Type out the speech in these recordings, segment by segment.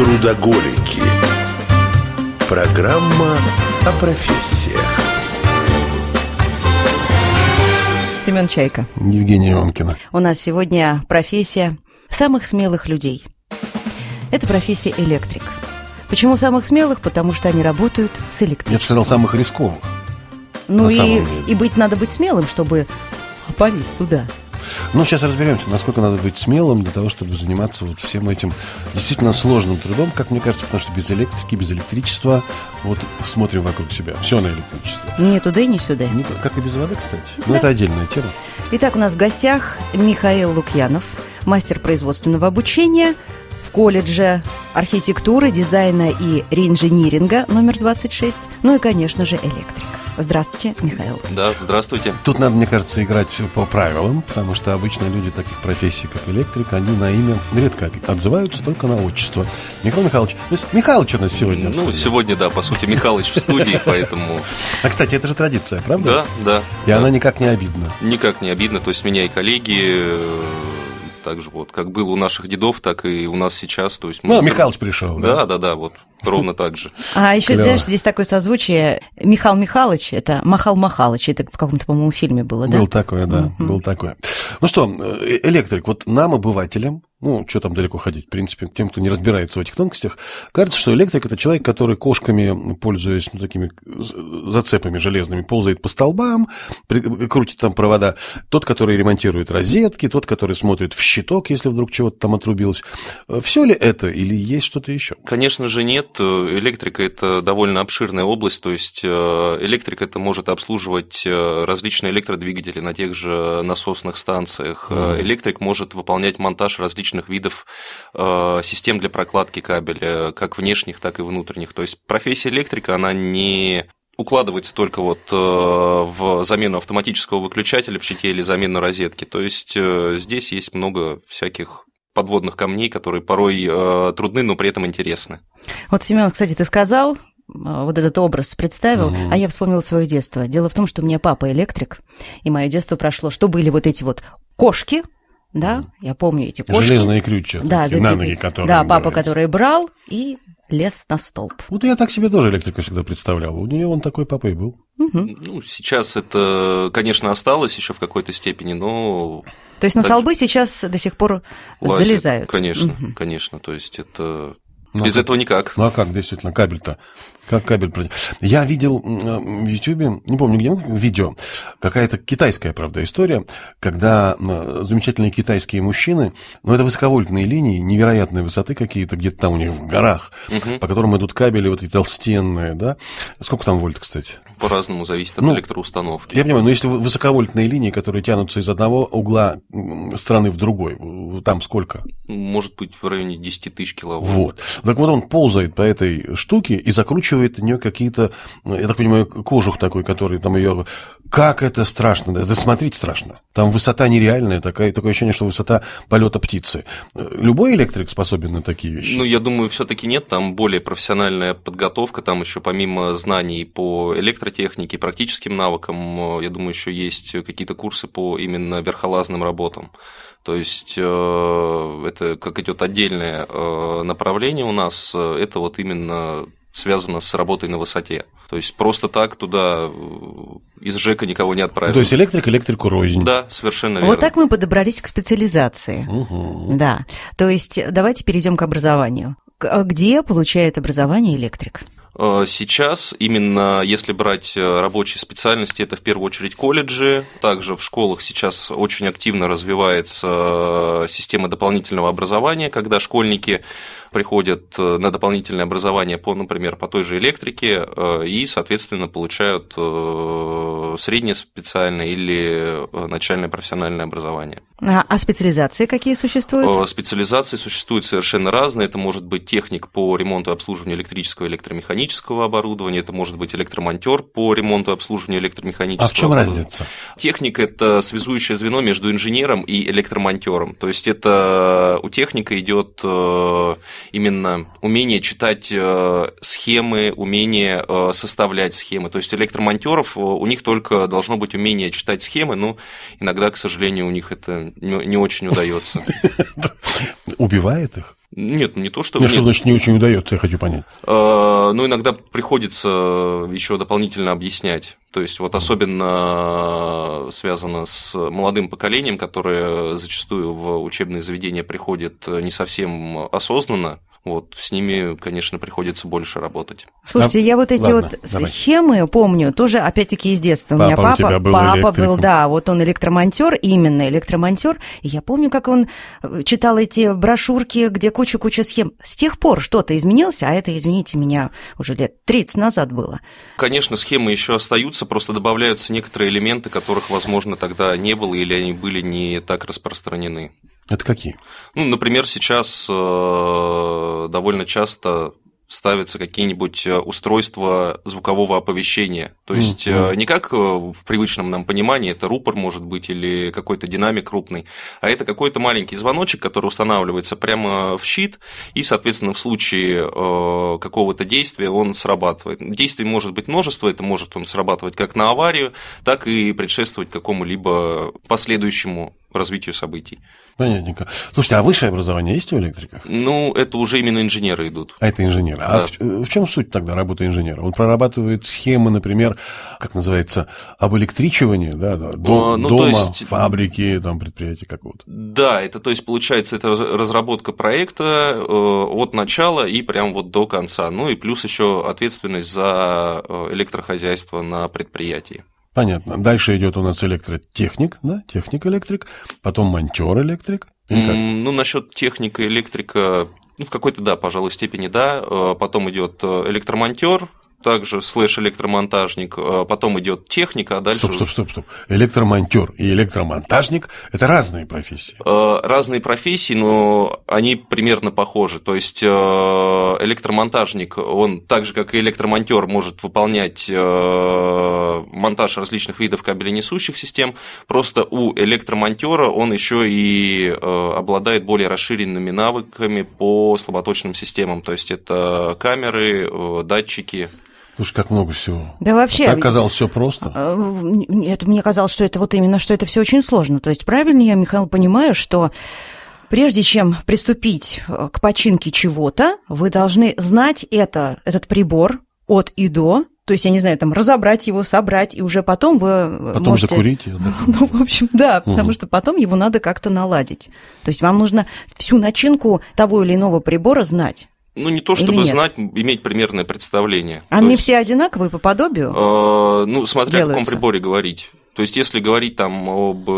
Трудоголики. Программа о профессиях. Семен Чайка. Евгения Иванкина. У нас сегодня профессия самых смелых людей. Это профессия электрик. Почему самых смелых? Потому что они работают с электричеством. Я бы сказал, самых рисковых. Ну и, и быть надо быть смелым, чтобы полезть туда. Ну, сейчас разберемся, насколько надо быть смелым для того, чтобы заниматься вот всем этим действительно сложным трудом, как мне кажется, потому что без электрики, без электричества, вот смотрим вокруг себя, все на электричестве. Ни туда, ни сюда. Не- как и без воды, кстати. Но Да. это отдельная тема. Итак, у нас в гостях Михаил Лукьянов, мастер производственного обучения в колледже архитектуры, дизайна и реинжиниринга номер 26. Ну и, конечно же, электрик. Здравствуйте, Михаил. Да, здравствуйте. Тут надо, мне кажется, играть по правилам, потому что обычно люди таких профессий, как электрик, они на имя редко от- отзываются, только на отчество. Михаил Михайлович. То есть Михайлович у нас сегодня. Ну, сегодня, да, по сути, Михалыч в студии, поэтому... А, кстати, это же традиция, правда? Да, да. И да. она никак не обидна. Никак не обидно. То есть меня и коллеги э, так же вот, как было у наших дедов, так и у нас сейчас. То есть мы- Ну, Михайлович пришел. Да, да, да, вот ровно так же. А еще, Клево. знаешь, здесь такое созвучие. Михаил Михайлович, это Махал Махалыч. Это в каком-то, по-моему, фильме было, да? Был такое, да, был такое. Ну что, э, электрик, вот нам, обывателям, ну, что там далеко ходить, в принципе, тем, кто не разбирается в этих тонкостях, кажется, что электрик – это человек, который кошками, пользуясь ну, такими з- зацепами железными, ползает по столбам, при- крутит там провода. Тот, который ремонтирует розетки, тот, который смотрит в щиток, если вдруг чего-то там отрубилось. Все ли это или есть что-то еще? Конечно же, нет. Электрика – это довольно обширная область, то есть э, электрик это может обслуживать э, различные электродвигатели на тех же насосных станциях. Э, Мгм. Электрик может выполнять монтаж различных видов э, систем для прокладки кабеля, как внешних, так и внутренних. То есть профессия электрика, она не укладывается только вот э, в замену автоматического выключателя в щите или замену розетки. То есть э, здесь есть много всяких подводных камней, которые порой э, трудны, но при этом интересны. Вот, Семен, кстати, ты сказал, вот этот образ представил, Мгм. а я вспомнила свое детство. Дело в том, что у меня папа электрик, и мое детство прошло, что были вот эти вот кошки, да, я помню эти кошки. Железные крючья, да, такие, да, на да, ноги, которые Да, папа, набираются. который брал и лез на столб. Вот я так себе тоже электрика всегда представлял. У нее он такой папа и был. Ну, сейчас это, конечно, осталось еще в какой-то степени, но То есть на Так- столбы сейчас до сих пор лазит, залезают. Конечно, Мгм. конечно. То есть это Ну, без как- этого никак. Ну а как, действительно, кабель-то? Как кабель пройдет? Я видел м, в Ютьюбе, не помню где, видео, какая-то китайская, правда, история, когда м, замечательные китайские мужчины, ну это высоковольтные линии, невероятной высоты какие-то, где-то там у них в горах, Мгм. по которым идут кабели вот эти толстенные, да? Сколько там вольт, кстати? По-разному зависит от Ну, электроустановки. Я понимаю, но если вы- высоковольтные линии, которые тянутся из одного угла страны в другой, там сколько? Может быть, в районе 10 тысяч киловатт. Вот. Так вот он ползает по этой штуке и закручивает в нее какие-то, ну, я так понимаю, кожух такой, который там ее... Как это страшно! Это смотреть страшно. Там высота нереальная, такая, такое ощущение, что высота полета птицы. Любой электрик способен на такие вещи? Ну, я думаю, все-таки нет, там более профессиональная подготовка, там еще помимо знаний по электротехнике, практическим навыкам, э, я думаю, еще есть какие-то курсы по именно верхолазным работам. То есть э, это как идет отдельное э, направление у нас, э, это вот именно связано с работой на высоте. То есть просто так туда из ЖЭКа никого не отправят. то есть электрик электрику рознь. Да, совершенно верно. Вот так мы подобрались к специализации. Мгм. Да, то есть давайте перейдем к образованию. Где получает образование электрик? Э, Сейчас именно если брать э, рабочие специальности, это в первую очередь колледжи. Также в школах сейчас очень активно развивается э, система дополнительного образования, когда школьники приходят э, на дополнительное образование по, например, по той же электрике э, и, соответственно, получают э, среднее специальное или начальное профессиональное образование. А, а специализации какие существуют? Специализации существуют совершенно разные. Это может быть техник по ремонту и обслуживанию электрического и электромеханического оборудования, это может быть электромонтер по ремонту и обслуживанию электромеханического А в чем разница? Техник – это связующее звено между инженером и электромонтером. То есть это у техника идет именно умение читать э, схемы, умение э, составлять схемы. То есть электромонтеров э, у них только должно быть умение читать схемы, но иногда, к сожалению, у них это не очень удается. Убивает их? Нет, не то, что... Нет, что значит не очень удается, я хочу понять. Ну, иногда приходится еще дополнительно объяснять. То есть, вот особенно связано с молодым поколением, которое зачастую в учебные заведения приходит не совсем осознанно, вот, с ними, конечно, приходится больше работать. Слушайте, я вот эти ладно, вот давай. схемы помню, тоже опять-таки из детства. Папа у меня папа, у тебя был папа был, да, вот он электромонтер, именно электромонтер. И я помню, как он э, читал эти брошюрки, где куча-куча схем. С тех пор что-то изменилось, а это, извините меня, уже лет 30 назад было. Конечно, схемы еще остаются, просто добавляются некоторые элементы, которых, возможно, тогда не было или они были не так распространены. Это какие? Ну, например, сейчас э, довольно часто ставятся какие-нибудь э, устройства звукового оповещения. То есть mm-hmm. не как в привычном нам понимании, это рупор может быть или какой-то динамик крупный, а это какой-то маленький звоночек, который устанавливается прямо в щит, и, соответственно, в случае какого-то действия он срабатывает. Действий может быть множество, это может он срабатывать как на аварию, так и предшествовать какому-либо последующему развитию событий. Понятненько. Слушайте, а высшее образование есть у электриков? Ну, это уже именно инженеры идут. А это инженеры. А да. А в, в чем суть тогда работы инженера? Он прорабатывает схемы, например, как называется, об электричивании, да, да до, а, ну, дома, есть... фабрики, там, предприятия какого-то. Да, это, то есть, получается, это разработка проекта э, от начала и прям вот до конца. Ну и плюс еще ответственность за э, электрохозяйство на предприятии. Понятно. Дальше идет у нас электротехник, да, техник-электрик, потом монтер-электрик. Ну, насчет техника, электрика, ну, в какой-то, да, пожалуй, степени, да. Э, потом идет э, электромонтер, также слэш-электромонтажник, а потом идет техника, а дальше... Стоп, стоп, стоп, стоп. Электромонтер и электромонтажник – это разные профессии. Э, разные профессии, но они примерно похожи. То есть э, электромонтажник, он так же, как и электромонтер, может выполнять монтаж различных видов кабеленесущих систем, просто у электромонтера он еще и обладает более расширенными навыками по слаботочным системам, то есть это камеры, датчики, Слушай, как много всего. Да вообще. Так казалось все просто. Это мне казалось, что это вот именно, что это все очень сложно. То есть правильно я, Михаил, понимаю, что прежде чем приступить э, к починке чего-то, вы должны знать это, этот прибор от и до, то есть, я не знаю, там, разобрать его, собрать, и уже потом вы э, Потом можете... закурить да? Ну, в общем, да, угу. потому что потом его надо как-то наладить. То есть, вам нужно всю начинку того или иного прибора знать. Ну, не то чтобы знать, иметь примерное представление. Они есть, все одинаковые по подобию? Э, ну, смотря делаются. о каком приборе говорить. То есть, если говорить там об э,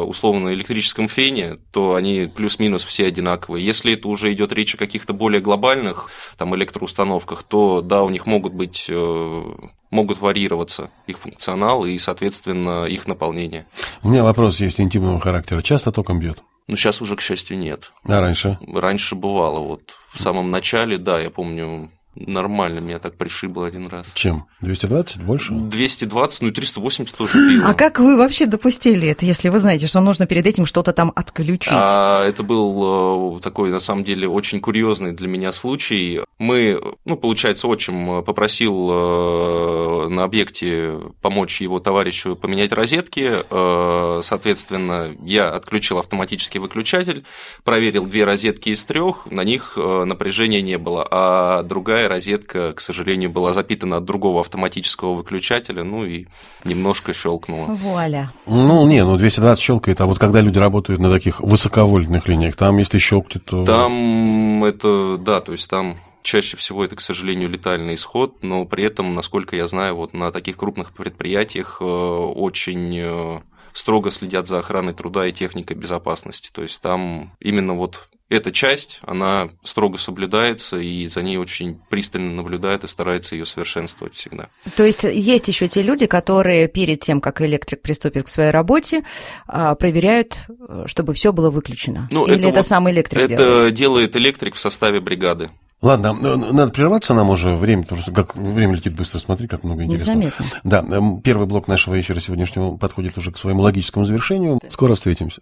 условно электрическом фене, то они плюс-минус все одинаковые. Если это уже идет речь о каких-то более глобальных там, электроустановках, то да, у них могут быть э, могут варьироваться их функционал и, соответственно, их наполнение. У меня вопрос есть интимного характера. Часто током бьет? Ну, сейчас уже, к счастью, нет. А раньше? Раньше бывало. Вот в самом начале, да, я помню, нормально меня так пришибло один раз. Чем? 220 больше? 220, ну и 380 тоже пиво. А как вы вообще допустили это, если вы знаете, что нужно перед этим что-то там отключить? А, это был э, такой, на самом деле, очень курьезный для меня случай. Мы, ну, получается, отчим попросил э, на объекте помочь его товарищу поменять розетки. Э, соответственно, я отключил автоматический выключатель, проверил две розетки из трех, на них напряжения не было, а другая розетка, к сожалению, была запитана от другого автоматического выключателя, ну и немножко щелкнула. Вуаля. Ну, не, ну 220 щелкает, а вот когда люди работают на таких высоковольтных линиях, там, если щелкнет, то... Там это, да, то есть там чаще всего это, к сожалению, летальный исход, но при этом, насколько я знаю, вот на таких крупных предприятиях э, очень э, строго следят за охраной труда и техникой безопасности. То есть там именно вот эта часть, она строго соблюдается, и за ней очень пристально наблюдают и стараются ее совершенствовать всегда. То есть есть еще те люди, которые перед тем, как электрик приступит к своей работе, а, проверяют, чтобы все было выключено. Ну, Или это, это вот, сам электрик это делает? Это делает электрик в составе бригады. Ладно, надо прерваться нам уже время, просто как время летит быстро, смотри, как много интересного. Незаметно. Да, первый блок нашего эфира сегодняшнего подходит уже к своему логическому завершению. Скоро встретимся.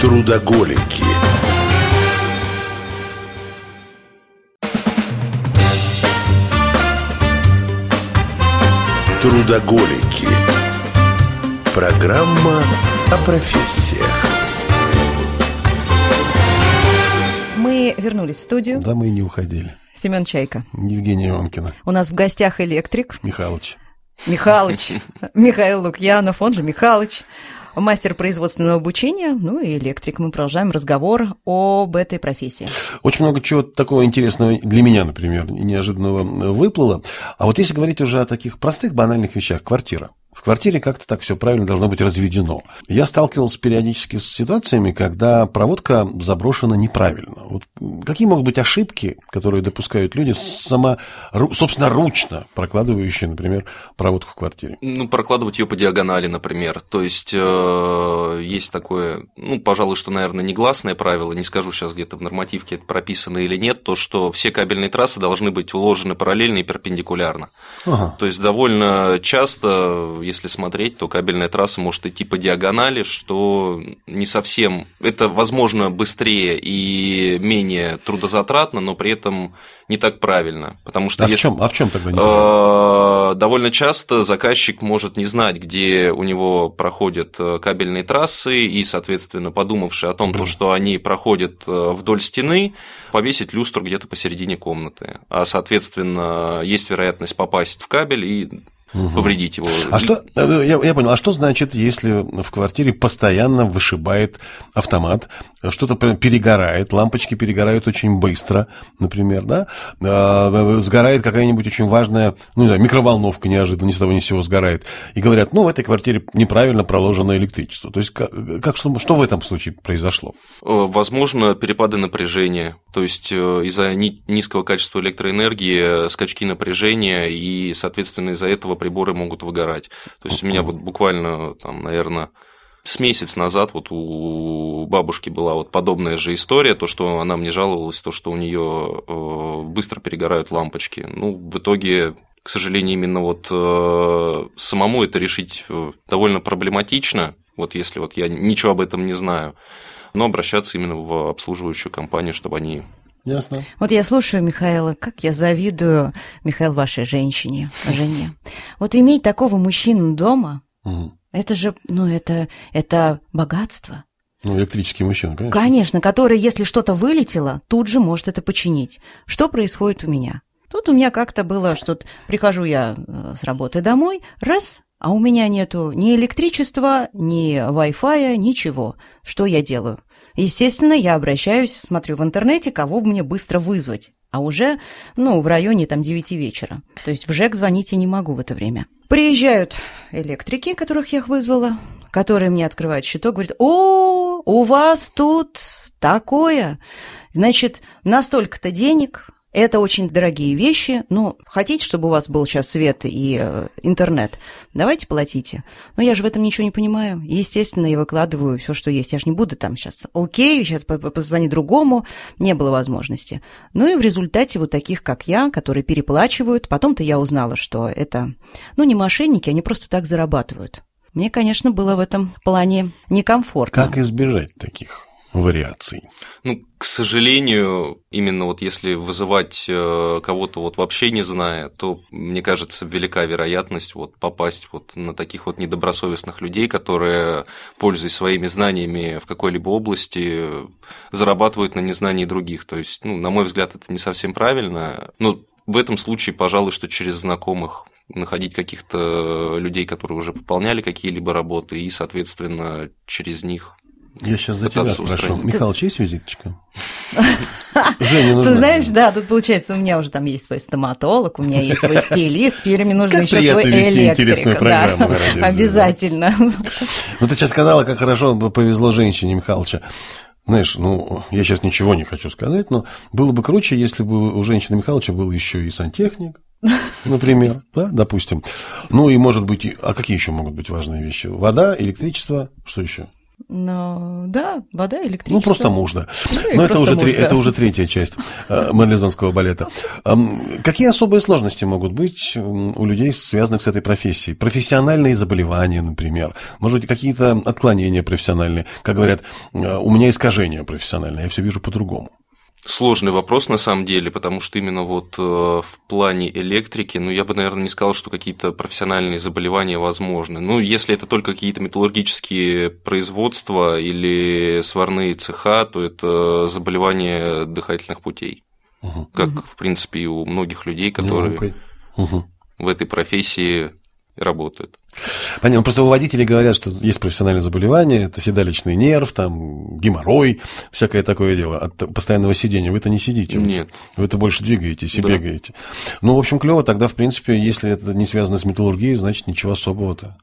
Трудоголики. Трудоголики. Программа о профессиях. Вернулись в студию. Да, мы и не уходили. Семен Чайка. Евгения Ионкина. У нас в гостях электрик. Михалыч. Михалыч. Михаил Лукьянов, он же Михалыч. Мастер производственного обучения, ну и электрик. Мы продолжаем разговор об этой профессии. Очень много чего такого интересного для меня, например, неожиданного выплыло. А вот если говорить уже о таких простых, банальных вещах, квартира. В квартире как-то так все правильно должно быть разведено. Я сталкивался периодически с ситуациями, когда проводка заброшена неправильно. Вот какие могут быть ошибки, которые допускают люди сама, собственно, ручно прокладывающие, например, проводку в квартире? Ну, прокладывать ее по диагонали, например. То есть э, есть такое, ну, пожалуй, что, наверное, негласное правило, не скажу сейчас где-то в нормативке это прописано или нет, то, что все кабельные трассы должны быть уложены параллельно и перпендикулярно. Ага. То есть довольно часто если смотреть, то кабельная трасса может идти по диагонали, что не совсем... Это, возможно, быстрее и менее трудозатратно, но при этом не так правильно. Потому что а, если... в чем, а в чем тогда не э, Довольно часто заказчик может не знать, где у него проходят э, кабельные трассы, и, соответственно, подумавши о том, то, что они проходят э, вдоль стены, повесить люстру где-то посередине комнаты. А, соответственно, есть вероятность попасть в кабель и угу. повредить его. А что, э, я, я понял, а что значит, если в квартире постоянно вышибает автомат, что-то перегорает, лампочки перегорают очень быстро, например, да, а, сгорает какая-нибудь очень важная, ну, не знаю, микроволновка неожиданно, ни с того ни с сего сгорает, и говорят, ну, в этой квартире неправильно проложено электричество. То есть, как, как что, что в этом случае произошло? Э, возможно, перепады напряжения, то есть, э, из-за низкого качества электроэнергии скачки напряжения, и, соответственно, из-за этого приборы могут выгорать. То есть, у меня вот буквально, там, наверное, с месяц назад вот у бабушки была вот подобная же история, то, что она мне жаловалась, то, что у нее э, быстро перегорают лампочки. Ну, в итоге к сожалению, именно вот э, самому это решить э, довольно проблематично, вот если вот я ничего об этом не знаю, но обращаться именно в обслуживающую компанию, чтобы они Ясно. Вот я слушаю Михаила, как я завидую, Михаил, вашей женщине, жене. Вот иметь такого мужчину дома, угу. Это же, ну, это, это богатство. Ну, электрический мужчина, конечно. Конечно, который, если что-то вылетело, тут же может это починить. Что происходит у меня? Тут у меня как-то было, что прихожу я э, с работы домой, раз, а у меня нету ни электричества, ни Wi-Fi, ничего. Что я делаю? Естественно, я обращаюсь, смотрю в интернете, кого мне быстро вызвать. А уже, ну, в районе там 9 вечера. То есть в ЖЭК звонить я не могу в это время. Приезжают электрики, которых я их вызвала, которые мне открывают щиток, говорят, о, у вас тут такое. Значит, настолько-то денег, это очень дорогие вещи. Ну, хотите, чтобы у вас был сейчас свет и э, интернет? Давайте платите. Но я же в этом ничего не понимаю. Естественно, я выкладываю все, что есть. Я же не буду там сейчас, окей, сейчас позвони другому. Не было возможности. Ну и в результате вот таких, как я, которые переплачивают, потом-то я узнала, что это, ну, не мошенники, они просто так зарабатывают. Мне, конечно, было в этом плане некомфортно. Как избежать таких? Вариаций. Ну, к сожалению, именно вот если вызывать э, кого-то вот вообще не зная, то, мне кажется, велика вероятность вот попасть вот на таких вот недобросовестных людей, которые, пользуясь своими знаниями в какой-либо области, зарабатывают на незнании других. То есть, ну, на мой взгляд, это не совсем правильно. Но в этом случае, пожалуй, что через знакомых находить каких-то людей, которые уже выполняли какие-либо работы, и, соответственно, через них я сейчас за тебя спрошу. Ты... Михалыч, есть визиточка? Женя нужна. Ты знаешь, да, тут получается, у меня уже там есть свой стоматолог, у меня есть свой стилист, теперь мне нужно еще свой электрик. интересную программу Обязательно. Ну, ты сейчас сказала, как хорошо повезло женщине Михалыча. Знаешь, ну, я сейчас ничего не хочу сказать, но было бы круче, если бы у женщины Михалыча был еще и сантехник, например, да, допустим. Ну, и, может быть, а какие еще могут быть важные вещи? Вода, электричество, что еще? Ну, да, вода, электричество. Ну, просто муж, да. Ну, Но это уже, муж, да. это уже третья часть э, марлезонского балета. Какие особые сложности могут быть у людей, связанных с этой профессией? Профессиональные заболевания, например. Может быть, какие-то отклонения профессиональные. Как говорят, э, у меня искажение профессиональное, я все вижу по-другому. Сложный вопрос на самом деле, потому что именно вот э, в плане электрики, ну я бы, наверное, не сказал, что какие-то профессиональные заболевания возможны. Ну, если это только какие-то металлургические производства или сварные цеха, то это заболевания дыхательных путей. Угу. Как, угу. в принципе, и у многих людей, которые угу. в этой профессии работают. Понятно. Просто у водителей говорят, что есть профессиональные заболевания, это седалищный нерв, там, геморрой, всякое такое дело от постоянного сидения. Вы-то не сидите. Нет. Вы-то больше двигаетесь и да. бегаете. Ну, в общем, клево. Тогда, в принципе, если это не связано с металлургией, значит, ничего особого-то.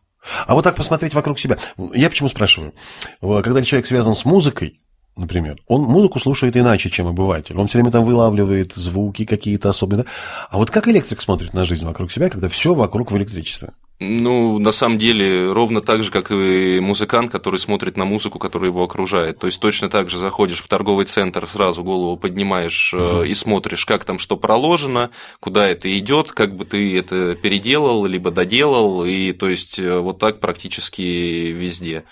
А вот так посмотреть вокруг себя. Я почему спрашиваю? Когда человек связан с музыкой, например, он музыку слушает иначе, чем обыватель. Он все время там вылавливает звуки какие-то особенные. А вот как электрик смотрит на жизнь вокруг себя, когда все вокруг в электричестве? Ну, на самом деле, ровно так же, как и музыкант, который смотрит на музыку, которая его окружает. То есть точно так же заходишь в торговый центр, сразу голову поднимаешь uh и смотришь, как там что проложено, куда это идет, как бы ты это переделал, либо доделал, и то есть э, вот так практически везде.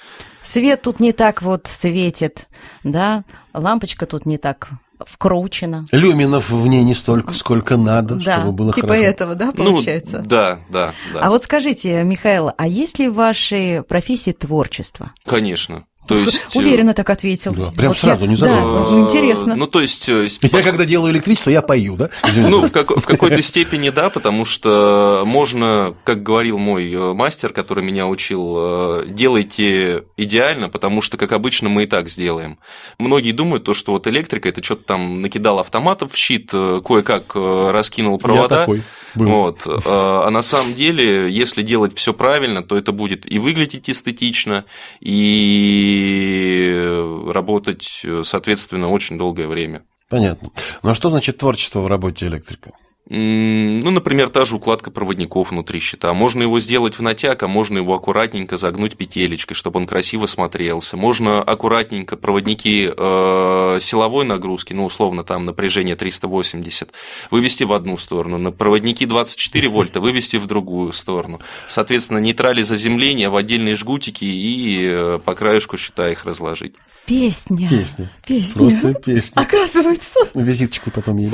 Свет тут не так вот светит, да, лампочка тут не так вкручена. Люминов в ней не столько, сколько надо, да, чтобы было типа хорошо. этого, да, ну, получается? Ну, да, да, да. А вот скажите, Михаил, а есть ли в вашей профессии творчество? Конечно. То есть... Э, Уверенно так ответил. Да, прям вот сразу, я... не задумываясь. Да, интересно. Ну, то есть... Э, я когда делаю электричество, я пою, да? Извините. Ну, в, как, в какой-то степени да, потому что можно, как говорил мой э, мастер, который меня учил, делайте идеально, потому что, как обычно, мы и так сделаем. Многие думают, то, что вот электрика – это что-то там накидал автоматов в щит, кое-как раскинул провода. Я такой. Был. Вот. А на самом деле, если делать все правильно, то это будет и выглядеть эстетично, и работать, соответственно, очень долгое время. Понятно. Ну а что значит творчество в работе электрика? Ну, например, та же укладка проводников внутри щита. Можно его сделать в натяг, а можно его аккуратненько загнуть петелечкой, чтобы он красиво смотрелся. Можно аккуратненько проводники э, силовой нагрузки, ну, условно, там напряжение 380, вывести в одну сторону, на проводники 24 вольта вывести в другую сторону. Соответственно, нейтрали заземления в отдельные жгутики и э, по краешку щита их разложить. Песня. Песня. Песня. Просто песня. Оказывается. Визиточку потом ей.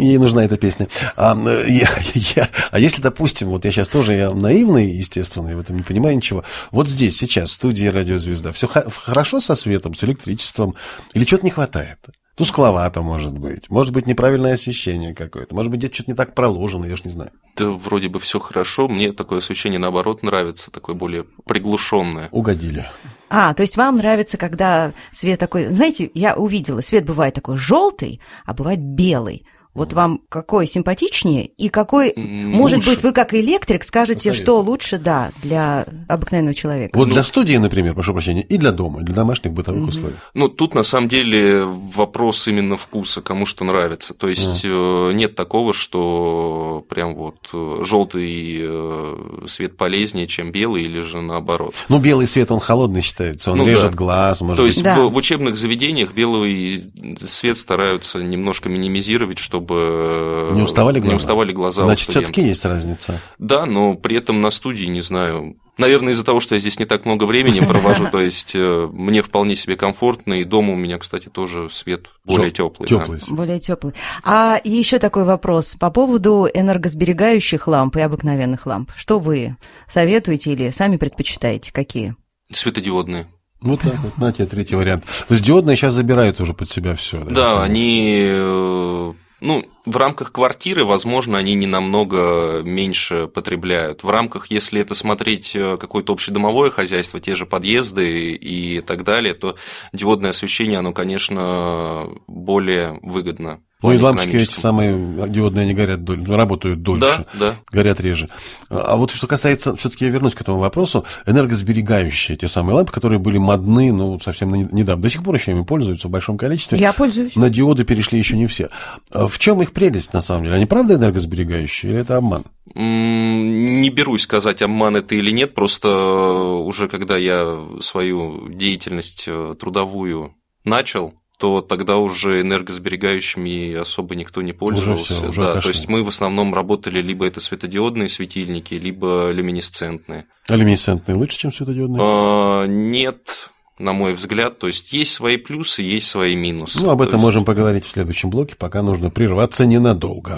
Ей нужна эта песня. А, я, я, а если, допустим, вот я сейчас тоже я наивный, естественно, я в этом не понимаю ничего. Вот здесь, сейчас, в студии «Радиозвезда», все хорошо со светом, с электричеством? Или чего-то не хватает? Тускловато, может быть. Может быть, неправильное освещение какое-то. Может быть, где-то что-то не так проложено, я ж не знаю. Да вроде бы все хорошо. Мне такое освещение, наоборот, нравится, такое более приглушенное. Угодили. А, то есть вам нравится, когда свет такой... Знаете, я увидела, свет бывает такой желтый, а бывает белый. Вот вам какой симпатичнее и какой, лучше. может быть, вы как электрик скажете, Посоветую. что лучше, да, для обыкновенного человека. Вот ну, для студии, например, прошу прощения, и для дома, и для домашних бытовых угу. условий. Ну, тут на самом деле вопрос именно вкуса, кому что нравится. То есть а. нет такого, что прям вот э, желтый э, свет полезнее, чем белый, или же наоборот. Ну, белый свет, он холодный считается, он ну, режет да. глаз, может То есть да. в, в учебных заведениях белый свет стараются немножко минимизировать, чтобы чтобы не уставали глаза. Не уставали глаза Значит, все-таки есть разница. Да, но при этом на студии, не знаю, Наверное, из-за того, что я здесь не так много времени провожу, то есть э, мне вполне себе комфортно, и дома у меня, кстати, тоже свет более теплый. Теплый. Да. Более теплый. А еще такой вопрос по поводу энергосберегающих ламп и обыкновенных ламп. Что вы советуете или сами предпочитаете? Какие? Светодиодные. Вот так вот, на тебе третий вариант. То есть диодные сейчас забирают уже под себя все. Да, да они э, ну, в рамках квартиры, возможно, они не намного меньше потребляют. В рамках, если это смотреть э, какое-то общедомовое хозяйство, те же подъезды и так далее, то диодное освещение, оно, конечно, более выгодно ну и лампочки эти самые диодные, они горят, работают дольше, да, да. горят реже. А вот что касается, все-таки я вернусь к этому вопросу, энергосберегающие, те самые лампы, которые были модны, ну, совсем недавно. До сих пор еще ими пользуются в большом количестве. Я пользуюсь. На диоды перешли еще не все. А в чем их прелесть, на самом деле? Они правда энергосберегающие или это обман? Не берусь сказать, обман это или нет, просто уже когда я свою деятельность э, трудовую начал, то тогда уже энергосберегающими особо никто не пользовался. Уже всё, уже да, то есть мы в основном работали либо это светодиодные светильники, либо люминесцентные. А люминесцентные лучше, чем светодиодные? А, нет, на мой взгляд. То есть есть свои плюсы, есть свои минусы. Ну, об этом есть... можем поговорить в следующем блоке, пока нужно прерваться ненадолго.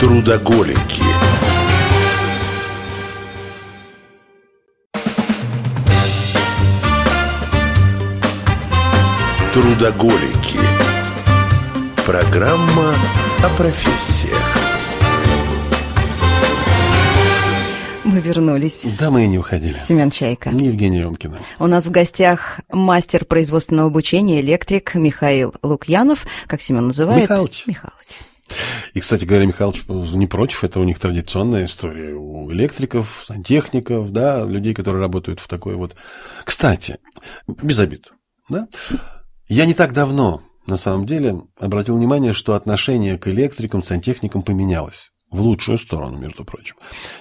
Трудоголики. Трудоголики. Программа о профессиях. Мы вернулись. Да, мы и не уходили. Семен Чайка. Не Евгения Емкина. У нас в гостях мастер производственного обучения, электрик Михаил Лукьянов, как Семен называет? Михалыч. Михалыч. И, кстати говоря, Михалыч не против, это у них традиционная история. У электриков, сантехников, да, людей, которые работают в такой вот... Кстати, без обид, да, я не так давно, на самом деле, обратил внимание, что отношение к электрикам, сантехникам поменялось. В лучшую сторону, между прочим.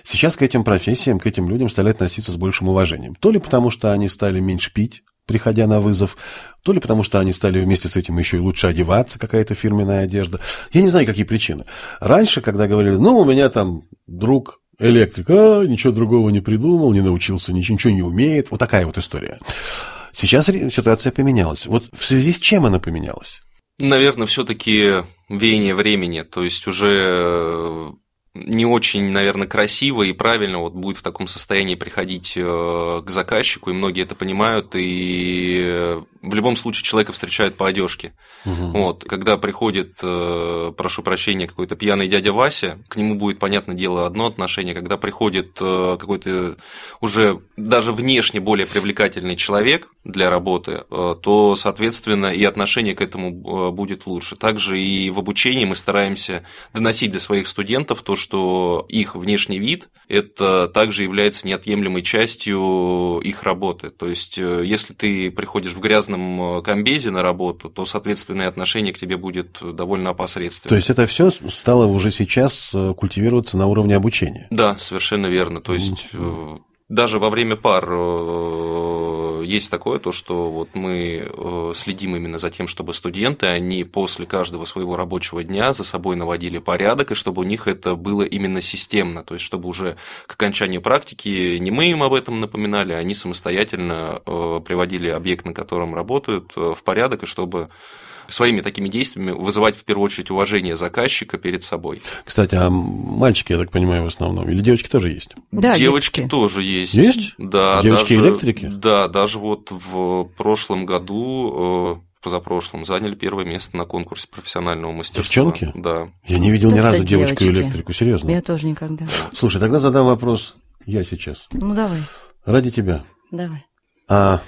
Сейчас к этим профессиям, к этим людям стали относиться с большим уважением. То ли потому, что они стали меньше пить, приходя на вызов, то ли потому, что они стали вместе с этим еще и лучше одеваться, какая-то фирменная одежда. Я не знаю, какие причины. Раньше, когда говорили, ну, у меня там друг электрик, а, ничего другого не придумал, не научился, ничего, ничего не умеет. Вот такая вот история. Сейчас ситуация поменялась. Вот в связи с чем она поменялась? Наверное, все-таки веяние времени. То есть уже не очень, наверное, красиво и правильно вот будет в таком состоянии приходить к заказчику, и многие это понимают, и в любом случае человека встречают по одежке. Угу. Вот, когда приходит, прошу прощения, какой-то пьяный дядя Вася, к нему будет, понятное дело, одно отношение. Когда приходит какой-то уже даже внешне более привлекательный человек для работы, то, соответственно, и отношение к этому будет лучше. Также и в обучении мы стараемся доносить до своих студентов то, что их внешний вид – это также является неотъемлемой частью их работы. То есть, если ты приходишь в грязном комбезе на работу, то, соответственно, и отношение к тебе будет довольно опосредственное. То есть, это все стало уже сейчас культивироваться на уровне обучения? Да, совершенно верно. То есть, mm-hmm. даже во время пар есть такое, то, что вот мы следим именно за тем, чтобы студенты, они после каждого своего рабочего дня за собой наводили порядок, и чтобы у них это было именно системно, то есть чтобы уже к окончанию практики не мы им об этом напоминали, а они самостоятельно приводили объект, на котором работают, в порядок, и чтобы своими такими действиями вызывать в первую очередь уважение заказчика перед собой. Кстати, а мальчики, я так понимаю, в основном, или девочки тоже есть? Да, девочки, девочки. тоже есть. Есть? Да. Девочки-электрики? Да, даже вот в прошлом году в позапрошлом заняли первое место на конкурсе профессионального мастерства. Девчонки? Да. Я не видел ни разу девочку-электрику, серьезно. Я тоже никогда. Слушай, тогда задам вопрос я сейчас. Ну, давай. Ради тебя. Давай. А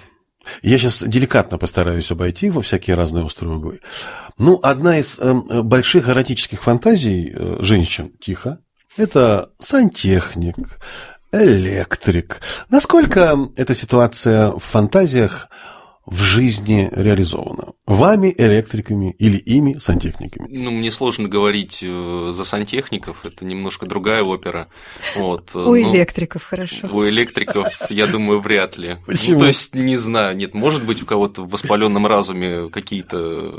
я сейчас деликатно постараюсь обойти во всякие разные острые углы. Ну, одна из э, больших эротических фантазий э, женщин, тихо, это сантехник, электрик. Насколько эта ситуация в фантазиях в жизни реализовано? Вами, электриками или ими, сантехниками? Ну, мне сложно говорить э, за сантехников, это немножко другая опера. Вот, у но электриков, хорошо. У электриков, я думаю, вряд ли. Почему? Ну, то есть, не знаю, нет, может быть, у кого-то в воспаленном разуме какие-то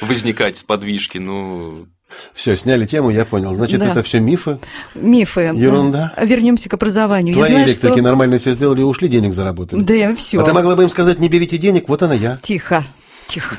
возникать сподвижки, но все, сняли тему, я понял. Значит, Да. это все мифы. Мифы. Ерунда. Да. Вернемся к образованию. Твои я знаю, электрики что... нормально все сделали и ушли, денег заработали. Да, все. А ты могла бы им сказать, не берите денег, вот она я. Тихо, тихо.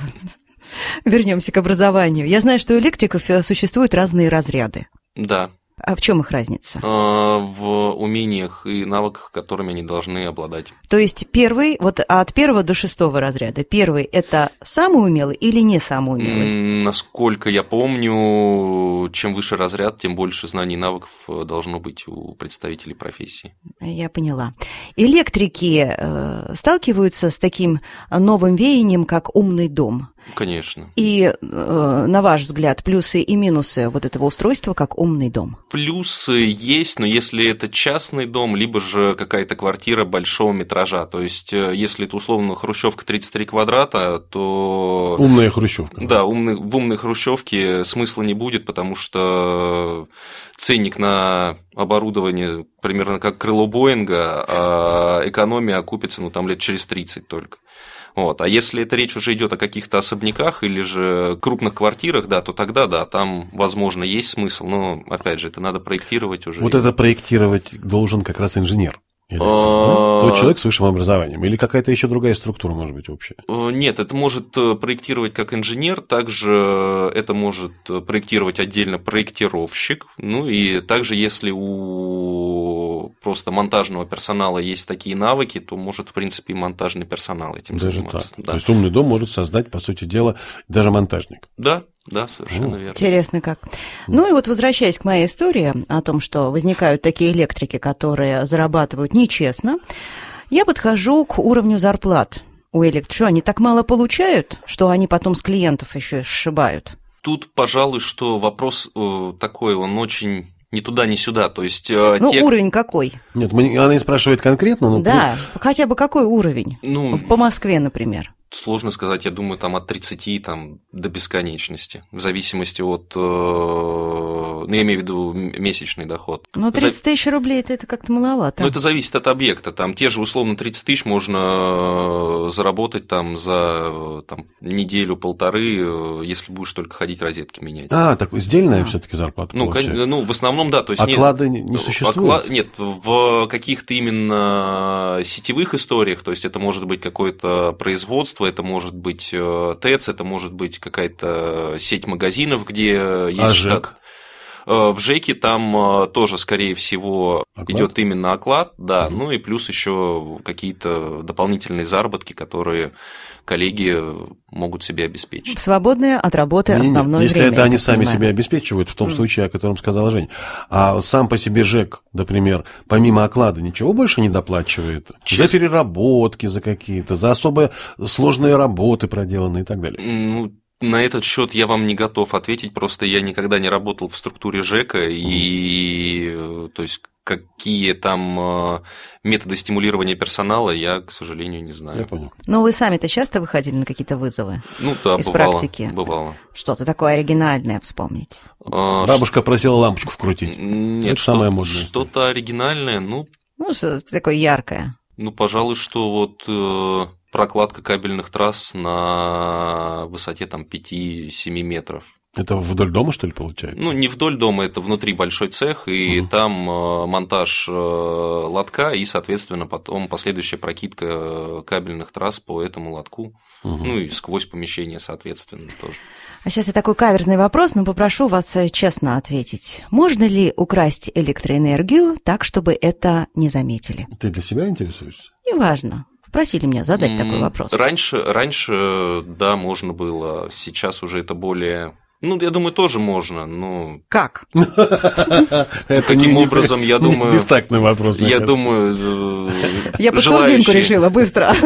Вернемся к образованию. Я знаю, что у электриков э, существуют разные разряды. да, А в чем их разница? э, в умениях и навыках, которыми они должны обладать. То есть первый, вот от первого до шестого разряда, первый это самый умелый или не самый умелый? Насколько я помню, чем выше разряд, тем больше знаний и навыков э, должно быть у представителей профессии. Я поняла. Электрики э, сталкиваются с таким новым веянием, как умный дом. Конечно. И, э, на ваш взгляд, плюсы и минусы вот этого устройства, как умный дом? Плюсы есть, но если это частный дом, либо же какая-то квартира большого метража. То есть, э, если это условно хрущевка 33 квадрата, то Умная хрущевка. Да, умный, в умной хрущевке смысла не будет, потому что ценник на оборудование примерно как крыло Боинга, а экономия окупится ну, там лет через 30 только. Вот. А если это речь уже идет о каких-то особняках или же крупных квартирах, да, то тогда да, там, возможно, есть смысл, но опять же, это надо проектировать уже. Вот это проектировать должен как раз инженер. Электрик, да? То человек с высшим образованием. Или какая-то еще другая структура может быть общая? Э, Нет, это может э, проектировать как инженер, также это может проектировать отдельно проектировщик. Ну и также, если у просто монтажного персонала есть такие навыки, то может, в принципе, и монтажный персонал этим Даже заниматься. так. Да. То есть умный дом может создать, по сути дела, даже монтажник. да, да, совершенно Ну, верно. Интересно как. Ну и вот возвращаясь к моей истории о том, что возникают такие электрики, которые зарабатывают нечестно, я подхожу к уровню зарплат у электриков. Что, они так мало получают, что они потом с клиентов еще и сшибают? Тут, пожалуй, что вопрос э, такой, он очень ни туда, ни сюда. То есть э, Ну, те, уровень какой? Нет, мы- она не спрашивает конкретно, но... да, хотя бы какой уровень? ну, По Москве, например. Сложно сказать, я думаю, там от 30 там, до бесконечности, в зависимости от, э, ну, я имею в виду месячный доход. Ну, За- 30 тысяч рублей это, это как-то маловато. Ну, это зависит от объекта. Там те же, условно, 30 тысяч можно э, заработать там за э, там, неделю-полторы, если будешь только ходить розетки менять. А, так сдельная А. все-таки зарплата Ну, кон- получается? ну, в основном, да. То есть нет- Оклады не, не существует? Окла- Нет, в каких-то именно сетевых историях, то есть это может быть какое-то производство, это может быть э, ТЭЦ, это может быть какая-то сеть магазинов, где есть А. ЖЭК? Э, В ЖЭКе там э, тоже, скорее всего, Оклад? идет именно оклад, да, Мгм. ну и плюс еще какие-то дополнительные заработки, которые коллеги могут себе обеспечить. Свободное от работы Не-не-не, основное Если время. это они сами понимаю. себя обеспечивают, в том Мгм. случае, о котором сказала Жень. А сам по себе ЖЭК, например, помимо оклада, ничего больше не доплачивает? За Честно. переработки, за какие-то, за особо сложные работы проделанные и так далее. Ну, на этот счет я вам не готов ответить, просто я никогда не работал в структуре ЖЭКа, и э, то есть какие там э, методы стимулирования персонала, я, к сожалению, не Я знаю. понял. Но вы сами-то часто выходили на какие-то вызовы? Ну да, Из бывало. практики. Бывало. Что-то такое оригинальное вспомнить. А, Бабушка просила лампочку вкрутить. ш- Нет, Это самое модное. что-то оригинальное, ну, Ну, что такое яркое. ну, пожалуй, что вот э, прокладка кабельных трасс на высоте там 5-7 метров. Это вдоль дома, что ли, получается? Ну, не вдоль дома, это внутри большой цех, и Мгм. там э, монтаж э, лотка и, соответственно, потом последующая прокидка кабельных трасс по этому лотку, Мгм. ну и сквозь помещение, соответственно, тоже. А сейчас я такой каверзный вопрос, но попрошу вас э, честно ответить. Можно ли украсть электроэнергию так, чтобы это не заметили? Ты для себя интересуешься? Неважно. Просили меня задать такой вопрос. Раньше, раньше, да, можно было, сейчас уже это более... Ну, я думаю, тоже можно, но Как? Это Каким образом, я не- думаю- Бестактный вопрос. я думаю... э, Я под сурдинку желающие- решила быстро.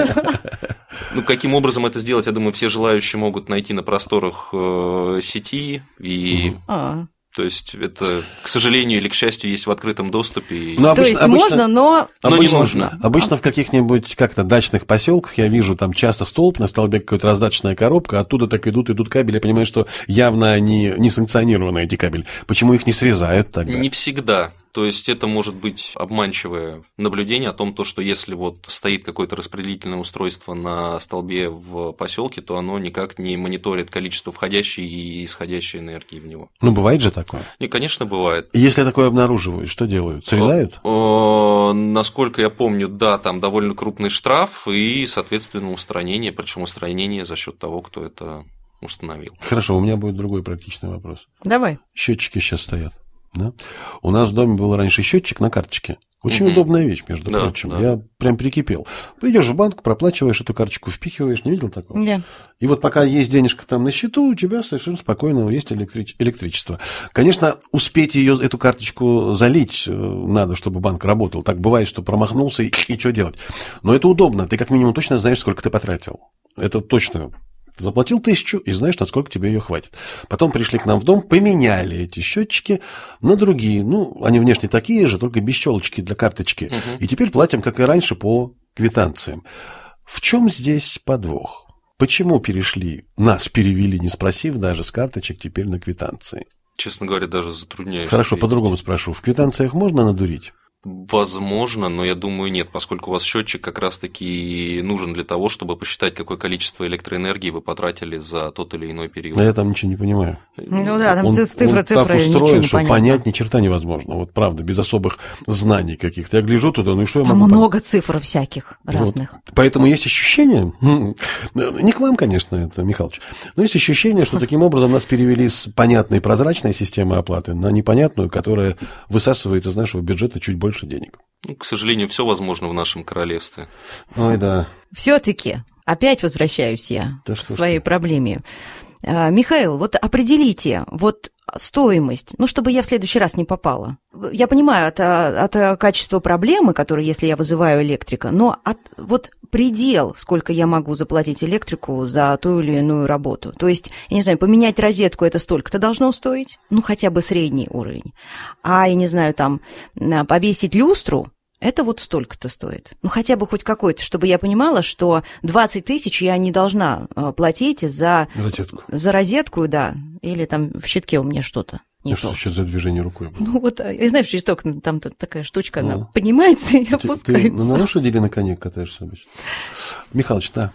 Ну, каким образом это сделать, я думаю, все желающие могут найти на просторах э, сети. И, А, то есть, это, к сожалению или к счастью, есть в открытом доступе. и- Ну, То обычно- есть обычно- можно, но... Но не Обычно- нужно. Обычно в каких-нибудь как-то дачных поселках я вижу там часто столб, на столбе какая-то раздаточная коробка, оттуда так идут, идут кабели, я понимаю, что явно они не санкционированы, эти кабели. Почему их не срезают тогда? Не всегда. То есть это может быть обманчивое наблюдение о том, то, что если вот стоит какое-то распределительное устройство на столбе в поселке, то оно никак не мониторит количество входящей и исходящей энергии в него. Ну, бывает же такое. И, конечно, бывает. Если такое обнаруживают, что делают? Срезают? Насколько я помню, да, там довольно крупный штраф и, соответственно, устранение, причем устранение за счет того, кто это установил. Хорошо, у меня будет другой практичный вопрос. Давай. Счетчики сейчас стоят. Да? У нас в доме был раньше счетчик на карточке. Очень Мгм. удобная вещь, между Да, прочим. да. Я прям прикипел. Идешь в банк, проплачиваешь эту карточку, впихиваешь, не видел такого? Я. И вот пока есть денежка там на счету, у тебя совершенно спокойно есть электрич- электричество. Конечно, успеть ее, эту карточку залить э, надо, чтобы банк работал. Так бывает, что промахнулся и, и что делать. Но это удобно. Ты как минимум точно знаешь, сколько ты потратил. Это точно. Заплатил тысячу и знаешь, насколько тебе ее хватит. Потом пришли к нам в дом, поменяли эти счетчики на другие. Ну, они внешне такие же, только без щелочки для карточки. Мгм. И теперь платим, как и раньше, по квитанциям. В чем здесь подвох? Почему перешли, нас перевели, не спросив даже с карточек теперь на квитанции? Честно говоря, даже затрудняюсь. Хорошо, по-другому спрошу. В квитанциях можно надурить? Возможно, но я думаю нет, поскольку у вас счетчик как раз-таки нужен для того, чтобы посчитать, какое количество электроэнергии вы потратили за тот или иной период. Но я там ничего не понимаю. Ну да, там он, цифры, он цифры, так устроен, ничего не что понятно. понять ни черта невозможно. Вот правда, без особых знаний каких-то. Я гляжу туда, ну и что я Там могу понять? много цифр всяких Вот. разных. Поэтому есть ощущение, не к вам, конечно, это, Михалыч, но есть ощущение, что таким образом нас перевели с понятной прозрачной системы оплаты на непонятную, которая высасывает из нашего бюджета чуть больше денег. Ну, к сожалению, все возможно в нашем королевстве. Ой, да. Все-таки опять возвращаюсь я Да к что своей ты. проблеме. А, Михаил, вот определите, вот стоимость, ну, чтобы я в следующий раз не попала. Я понимаю от, от качества проблемы, которую, если я вызываю электрика, но от, вот предел, сколько я могу заплатить электрику за ту или иную работу. То есть, я не знаю, поменять розетку это столько-то должно стоить, ну, хотя бы средний уровень. А, я не знаю, там, повесить люстру, это вот столько-то стоит. Ну, хотя бы хоть какой-то, чтобы я понимала, что 20 тысяч я не должна э, платить за, Розетку. за розетку, да, или там в щитке у меня что-то не то. что сейчас за движение рукой было? Ну, вот, я знаю, что щиток, там такая штучка, Ну. она поднимается и Ты, ты опускается. на лошади или на коне катаешься обычно? Михалыч, да.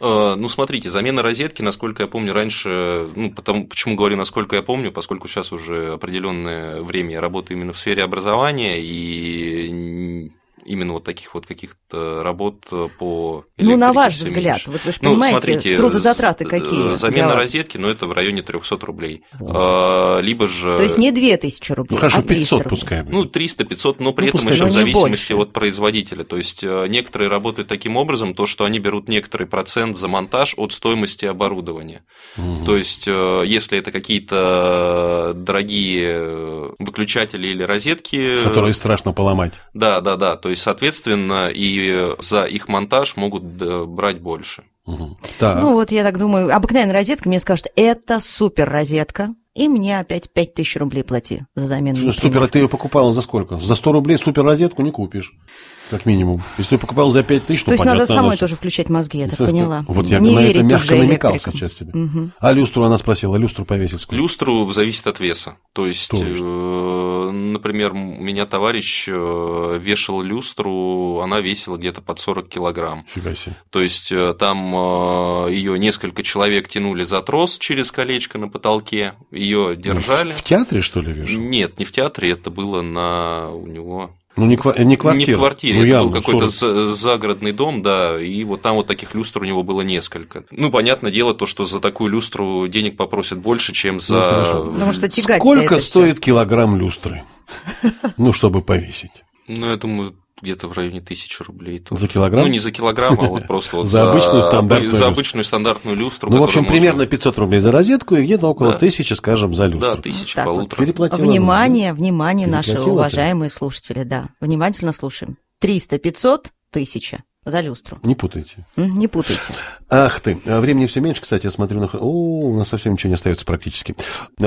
Э, Ну, смотрите, замена розетки, насколько я помню, раньше, ну, потому, почему говорю, насколько я помню, поскольку сейчас уже определенное время я работаю именно в сфере образования, и именно вот таких вот каких-то работ по Ну, на ваш взгляд, меньше. вот вы же Ну, понимаете, смотрите, трудозатраты з- какие Замена розетки, ну, это в районе 300 рублей. Вот. А, Либо же... То есть не 2000 рублей, Ну, хорошо, а 300 500 рублей. пускай будет. Ну, 300-500, но при Ну, этом пускай еще в Но не зависимости больше. от производителя. То есть э, некоторые работают таким образом, то, что они берут некоторый процент за монтаж от стоимости оборудования. Мгм. То есть, э, если это какие-то дорогие э, выключатели или розетки, Которые страшно поломать. да, да, да, то есть, соответственно, и за их монтаж могут да, брать больше. Мгм. Так. Ну, вот я так думаю, обыкновенная розетка мне скажет, это супер розетка, и мне опять 5000 рублей плати за замену. Например. Супер, а ты ее покупала за сколько? За 100 рублей супер розетку не купишь, как минимум. Если ты покупал за 5 тысяч, то То есть понятно. надо самой она- тоже включать мозги, я так поняла. Вот я Не на это мягко уже намекал электрикам. сейчас тебе. Мгм. А люстру она спросила, люстру повесить сколько? Люстру зависит от веса. То есть, То есть? э, например, у меня товарищ э, вешал люстру, она весила где-то под 40 килограмм. Фига себе. То есть э, там ее несколько человек тянули за трос через колечко на потолке, ее держали. В театре, что ли, вешал? Нет, не в театре, это было на у него. Ну, не, ква- не квартира. Не в квартире, Ну, это был какой-то 40. за- загородный дом, да, и вот там вот таких люстр у него было несколько. Ну, понятное дело, то, что за такую люстру денег попросят больше, чем за... хорошо. Потому что тягать Сколько стоит килограмм люстры? Ну, чтобы повесить. Ну, я думаю, где-то в районе тысячи рублей. тоже. За килограмм? Ну, не за килограмм, а вот просто вот За обычную стандартную За люстру. обычную стандартную люстру. Ну, в общем, можно- примерно 500 рублей за розетку и где-то около Да. тысячи, скажем, за люстру. Да, тысяча Так вот. полутора. Переплатила. Внимание, внимание, наши ты? уважаемые слушатели, да. Внимательно слушаем. 300, 500, 1000 за люстру. Не путайте. Не путайте. Ах ты, а времени все меньше, кстати, я смотрю на... О, у нас совсем ничего не остается практически.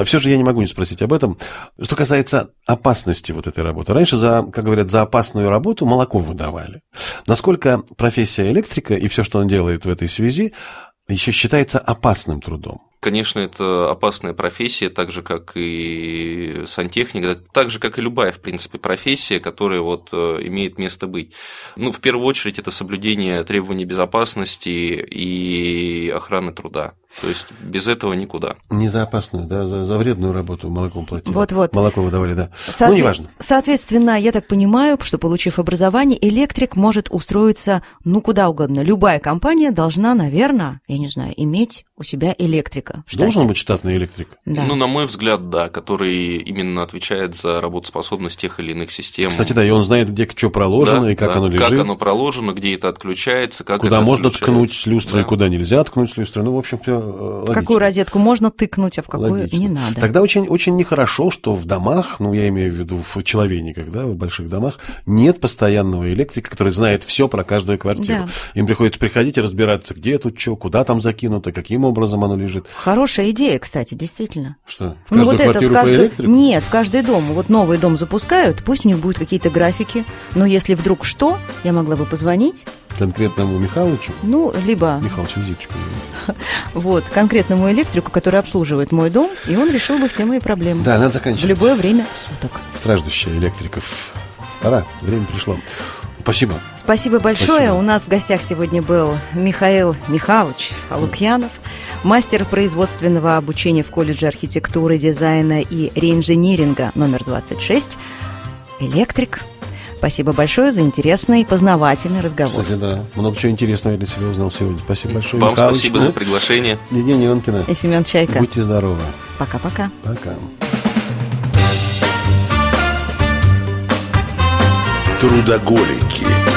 Все же я не могу не спросить об этом. Что касается опасности вот этой работы. Раньше, за, как говорят, за опасную работу молоко выдавали. Насколько профессия электрика и все, что он делает в этой связи, еще считается опасным трудом? Конечно, это опасная профессия, так же, как и сантехника, так же, как и любая, в принципе, профессия, которая вот э, имеет место быть. Ну, в первую очередь, это соблюдение требований безопасности и охраны труда. То есть, без этого никуда. Не за опасную, да, за, за вредную работу молоком платили. Вот-вот. Молоко выдавали, да. Соотве- Ну, неважно. Соответственно, я так понимаю, что, получив образование, электрик может устроиться, ну, куда угодно. Любая компания должна, наверное, я не знаю, иметь у себя электрика. штате. Должен быть штатный электрик. Да. Ну, на мой взгляд, да, который именно отвечает за работоспособность тех или иных систем. Кстати, да, и он знает, где что проложено Да, и как да, оно лежит. Как оно проложено, где это отключается, как куда это можно отключается. ткнуть с люстрой, Да. куда нельзя ткнуть с люстрой. Ну, в общем, все в какую розетку можно тыкнуть, а в какую Логично. не надо. Тогда очень, очень нехорошо, что в домах, ну, я имею в виду в человейниках, да, в больших домах, нет постоянного электрика, который знает все про каждую квартиру. Да. Им приходится приходить и разбираться, где тут что, куда там закинуто, каким образом оно лежит. Хорошая идея, кстати, действительно. Что, в Ну каждую вот это в квартиру по электрику? Нет, в каждый дом. Вот новый дом запускают, пусть у них будут какие-то графики. Но если вдруг что, я могла бы позвонить, Конкретному Михалычу, ну, либо Михалыч Визиточку, вот конкретному электрику, который обслуживает мой дом, и он решил бы все мои проблемы. Да, надо В заканчивать. любое время суток. Страждущая электриков Пора, время пришло. Спасибо. Спасибо большое. Спасибо. У нас в гостях сегодня был Михаил Михайлович Лукьянов, мастер производственного обучения в колледже архитектуры, дизайна и реинжиниринга номер 26, электрик. Спасибо большое за интересный, познавательный разговор. Кстати, да, много чего интересного я для себя узнал сегодня. Спасибо большое, Вам Михалыч. спасибо Ну, за приглашение. Евгения Иванкина. И Семен Чайка. Будьте здоровы. Пока-пока. Пока. Трудоголики.